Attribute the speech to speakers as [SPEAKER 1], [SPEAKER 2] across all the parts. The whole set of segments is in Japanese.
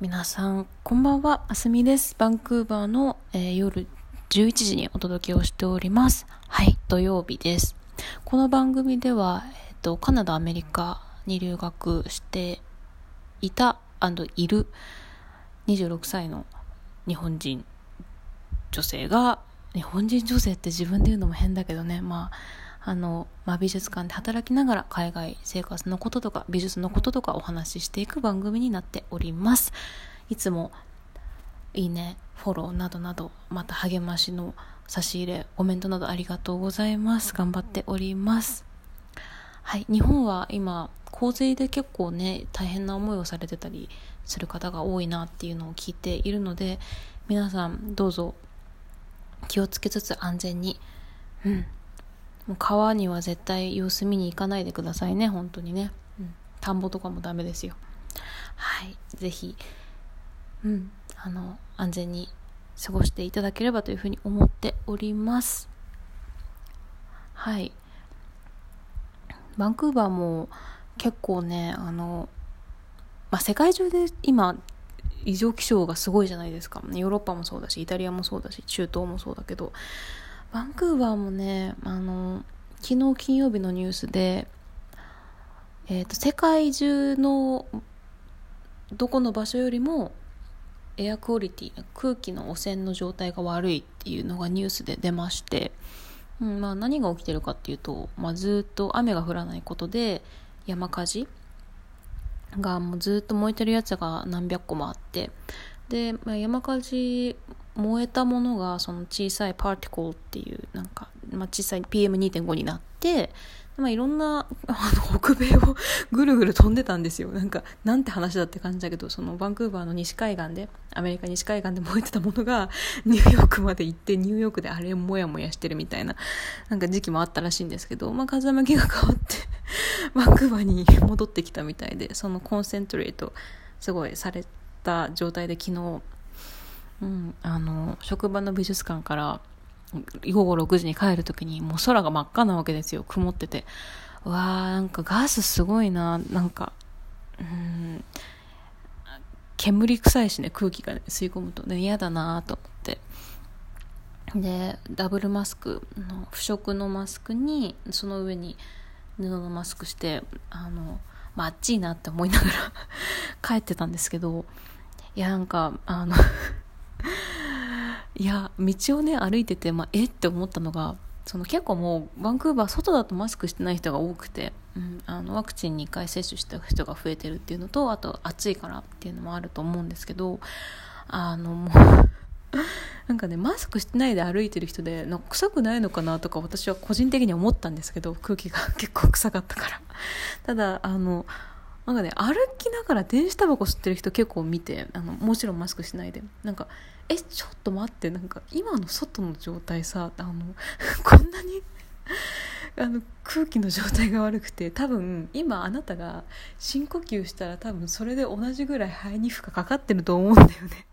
[SPEAKER 1] 皆さん、こんばんは、あすみです。バンクーバーの、えー、夜11時にお届けをしております。はい、土曜日です。この番組では、えっ、と、カナダ、アメリカに留学していたいる26歳の日本人女性が、日本人女性って自分で言うのも変だけどね、まあ、あの、まあ、美術館で働きながら海外生活のこととか美術のこととかお話ししていく番組になっております。いつもいいね、フォローなどなど、また励ましの差し入れ、コメントなどありがとうございます。頑張っております。はい、日本は今、洪水で結構ね、大変な思いをされてたりする方が多いなっていうのを聞いているので、皆さんどうぞ気をつけつつ安全に、うん、もう川には絶対様子見に行かないでくださいね本当にね、うん、田んぼとかもダメですよ。はい。ぜひうん。あの安全に過ごしていただければというふうに思っております。はい。バンクーバーも結構ねあの、まあ、世界中で今異常気象がすごいじゃないですか。ヨーロッパもそうだしイタリアもそうだし中東もそうだけどバンクーバーもね、あの、昨日金曜日のニュースで、えっ、ー、と、世界中のどこの場所よりもエアクオリティ、空気の汚染の状態が悪いっていうのがニュースで出まして、うんまあ、何が起きてるかっていうと、まあ、ずっと雨が降らないことで山火事がもうずっと燃えてるやつが何百個もあってで、まあ、山火事燃えたものがその小さいパーティコルっていうなんか、まあ、小さい PM2.5 になってまあ、いろんな あの北米をぐるぐる飛んでたんですよ。なんかなんて話だって感じだけどそのバンクーバーの西海岸でアメリカ西海岸で燃えてたものがニューヨークまで行ってニューヨークであれもやもやしてるみたいななんか時期もあったらしいんですけど、まあ、風向きが変わって バンクーバーに戻ってきたみたいでそのコンセントレートすごいされた状態で昨日うん、あの職場の美術館から午後6時に帰る時にもう空が真っ赤なわけですよ。曇ってて。うわーなんかガスすごいな。なんかうん煙臭いしね。空気が、ね、吸い込むとね。嫌だなと思って。でダブルマスクの不織のマスクにその上に布のマスクしてあの、ま、あっちいなって思いながら 帰ってたんですけど。いやなんかあのいや道をね歩いてて、まあ、え？って思ったのがその結構もうバンクーバー外だとマスクしてない人が多くて、うん、あのワクチン2回接種した人が増えてるっていうのとあと暑いからっていうのもあると思うんですけどあのもう なんかねマスクしてないで歩いてる人でなんか臭くないのかなとか私は個人的に思ったんですけど空気が結構臭かったから。ただあのなんかね歩きながら電子タバコ吸ってる人結構見てあのもちろんマスクしないで。なんかえちょっと待ってなんか今の外の状態さあの こんなに あの空気の状態が悪くて多分今あなたが深呼吸したら多分それで同じぐらい肺に負荷かかってると思うんだよね。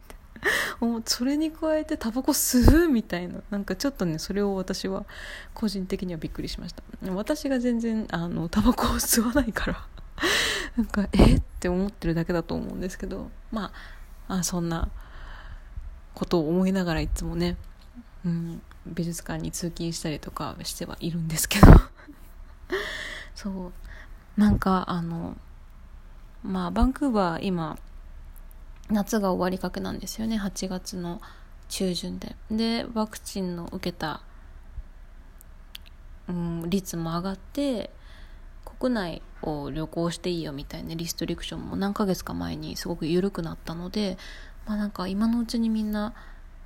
[SPEAKER 1] それに加えてタバコ吸うみたいな。なんかちょっとねそれを私は個人的にはびっくりしました。私が全然あのタバコを吸わないから。なんかえ？って思ってるだけだと思うんですけどまああそんなことを思いながらいつもね、うん、美術館に通勤したりとかしてはいるんですけど。そう。なんかあのまあバンクーバー今夏が終わりかけなんですよね。8月の中旬で。でワクチンの受けた、うん、率も上がって国内を旅行していいよみたいなリストリクションも何ヶ月か前にすごく緩くなったのでまあなんか今のうちにみんな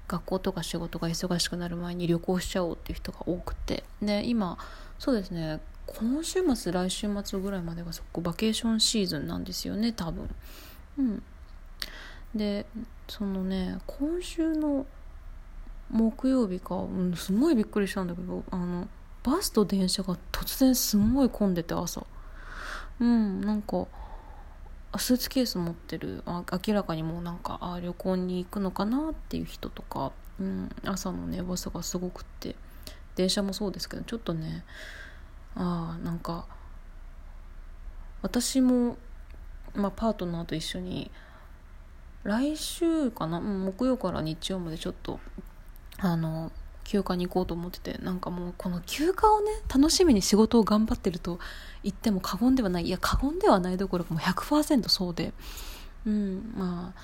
[SPEAKER 1] 学校とか仕事が忙しくなる前に旅行しちゃおうっていう人が多くてで今そうですね今週末来週末ぐらいまでがそこバケーションシーズンなんですよね多分。うん。でそのね今週の木曜日か、うん、すごいびっくりしたんだけどあのバスと電車が突然すごい混んでて朝。うんなんかスーツケース持ってるあ明らかにもうなんかあ旅行に行くのかなっていう人とか、うん、朝のね噂がすごくって。電車もそうですけどちょっとねあなんか私も、まあ、パートナーと一緒に来週かな、うん、木曜から日曜までちょっとあの休暇に行こうと思っててなんかもうこの休暇をね楽しみに仕事を頑張ってると言っても過言ではないいや過言ではないどころかもう100%そうでうんまあ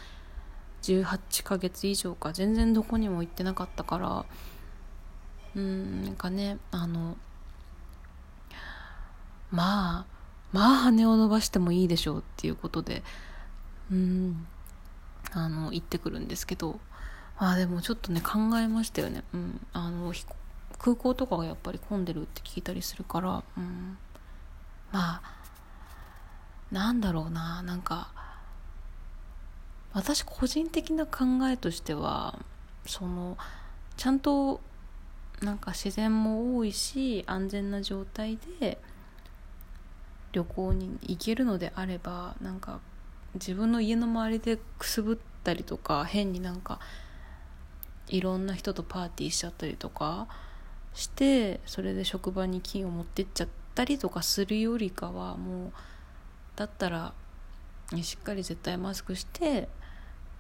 [SPEAKER 1] 18ヶ月以上か全然どこにも行ってなかったからうんなんかねあのまあまあ羽を伸ばしてもいいでしょうっていうことでうんあの行ってくるんですけどあでもちょっとね考えましたよね、うん、あの空港とかがやっぱり混んでるって聞いたりするから、うん、まあなんだろうな。なんか私個人的な考えとしてはそのちゃんとなんか自然も多いし安全な状態で旅行に行けるのであればなんか自分の家の周りでくすぶったりとか変になんかいろんな人とパーティーしちゃったりとかしてそれで職場に金を持ってっちゃったりとかするよりかはもうだったらしっかり絶対マスクして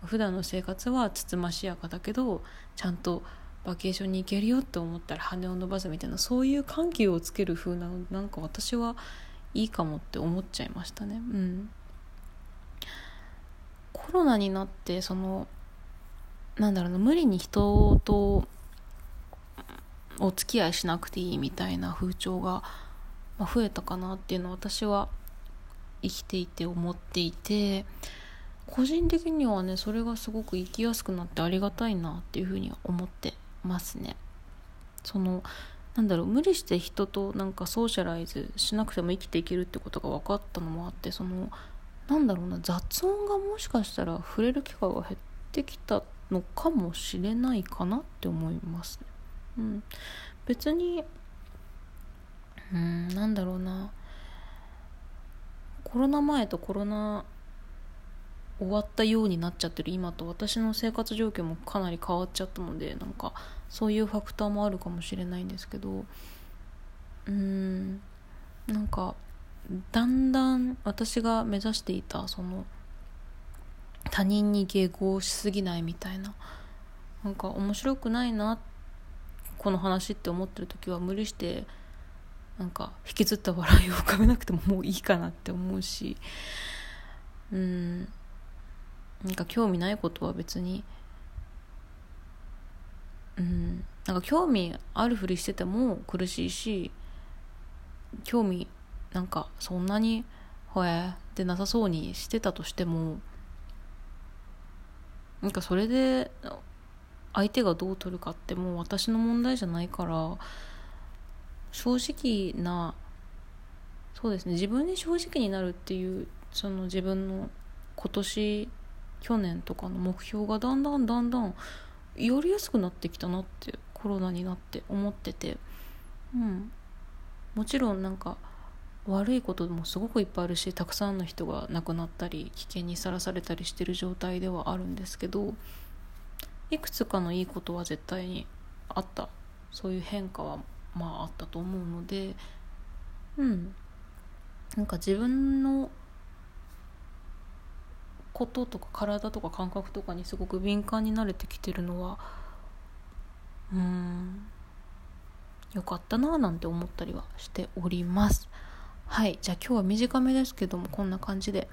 [SPEAKER 1] 普段の生活はつつましやかだけどちゃんとバケーションに行けるよって思ったら羽を伸ばすみたいなそういう緩急をつける風ななんか私はいいかもって思っちゃいましたね。うん。コロナになってそのなんだろうな無理に人とお付き合いしなくていいみたいな風潮が、増えたかなっていうのは私は生きていて思っていて個人的にはねそれがすごく生きやすくなってありがたいなっていうふうに思ってますね。そのなんだろう無理して人となんかソーシャライズしなくても生きていけるってことが分かったのもあってそのなんだろうな雑音がもしかしたら触れる機会が減ってきたってのかもしれないかなって思います。ね。うん、別にうんなんだろうな。コロナ前とコロナ終わったようになっちゃってる今と私の生活状況もかなり変わっちゃったのでなんかそういうファクターもあるかもしれないんですけどうーん。なんかだんだん私が目指していたその他人に迎合しすぎないみたいな。なんか面白くないな。この話って思ってる時は無理してなんか引きずった笑いを浮かべなくてももういいかなって思うし。うん。なんか興味ないことは別に。うん。なんか興味あるふりしてても苦しいし興味なんかそんなにほえってなさそうにしてたとしてもなんかそれで相手がどう取るかってもう私の問題じゃないから正直なそうですね自分に正直になるっていうその自分の今年去年とかの目標がだんだんだんだんやりやすくなってきたなってコロナになって思ってて。うん。もちろんなんか悪いこともすごくいっぱいあるしたくさんの人が亡くなったり危険にさらされたりしてる状態ではあるんですけどいくつかのいいことは絶対にあったそういう変化はまああったと思うのでうんなんか自分のこととか体とか感覚とかにすごく敏感になれてきてるのはうんよかったなぁなんて思ったりはしております。はい。じゃあ今日は短めですけどもこんな感じで。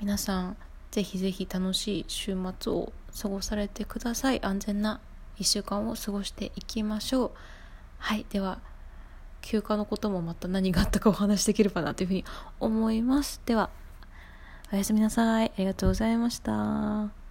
[SPEAKER 1] 皆さんぜひぜひ楽しい週末を過ごされてください。安全な1週間を過ごしていきましょう。はい。では休暇のこともまた何があったかお話しできればなというふうに思います。ではおやすみなさい。ありがとうございました。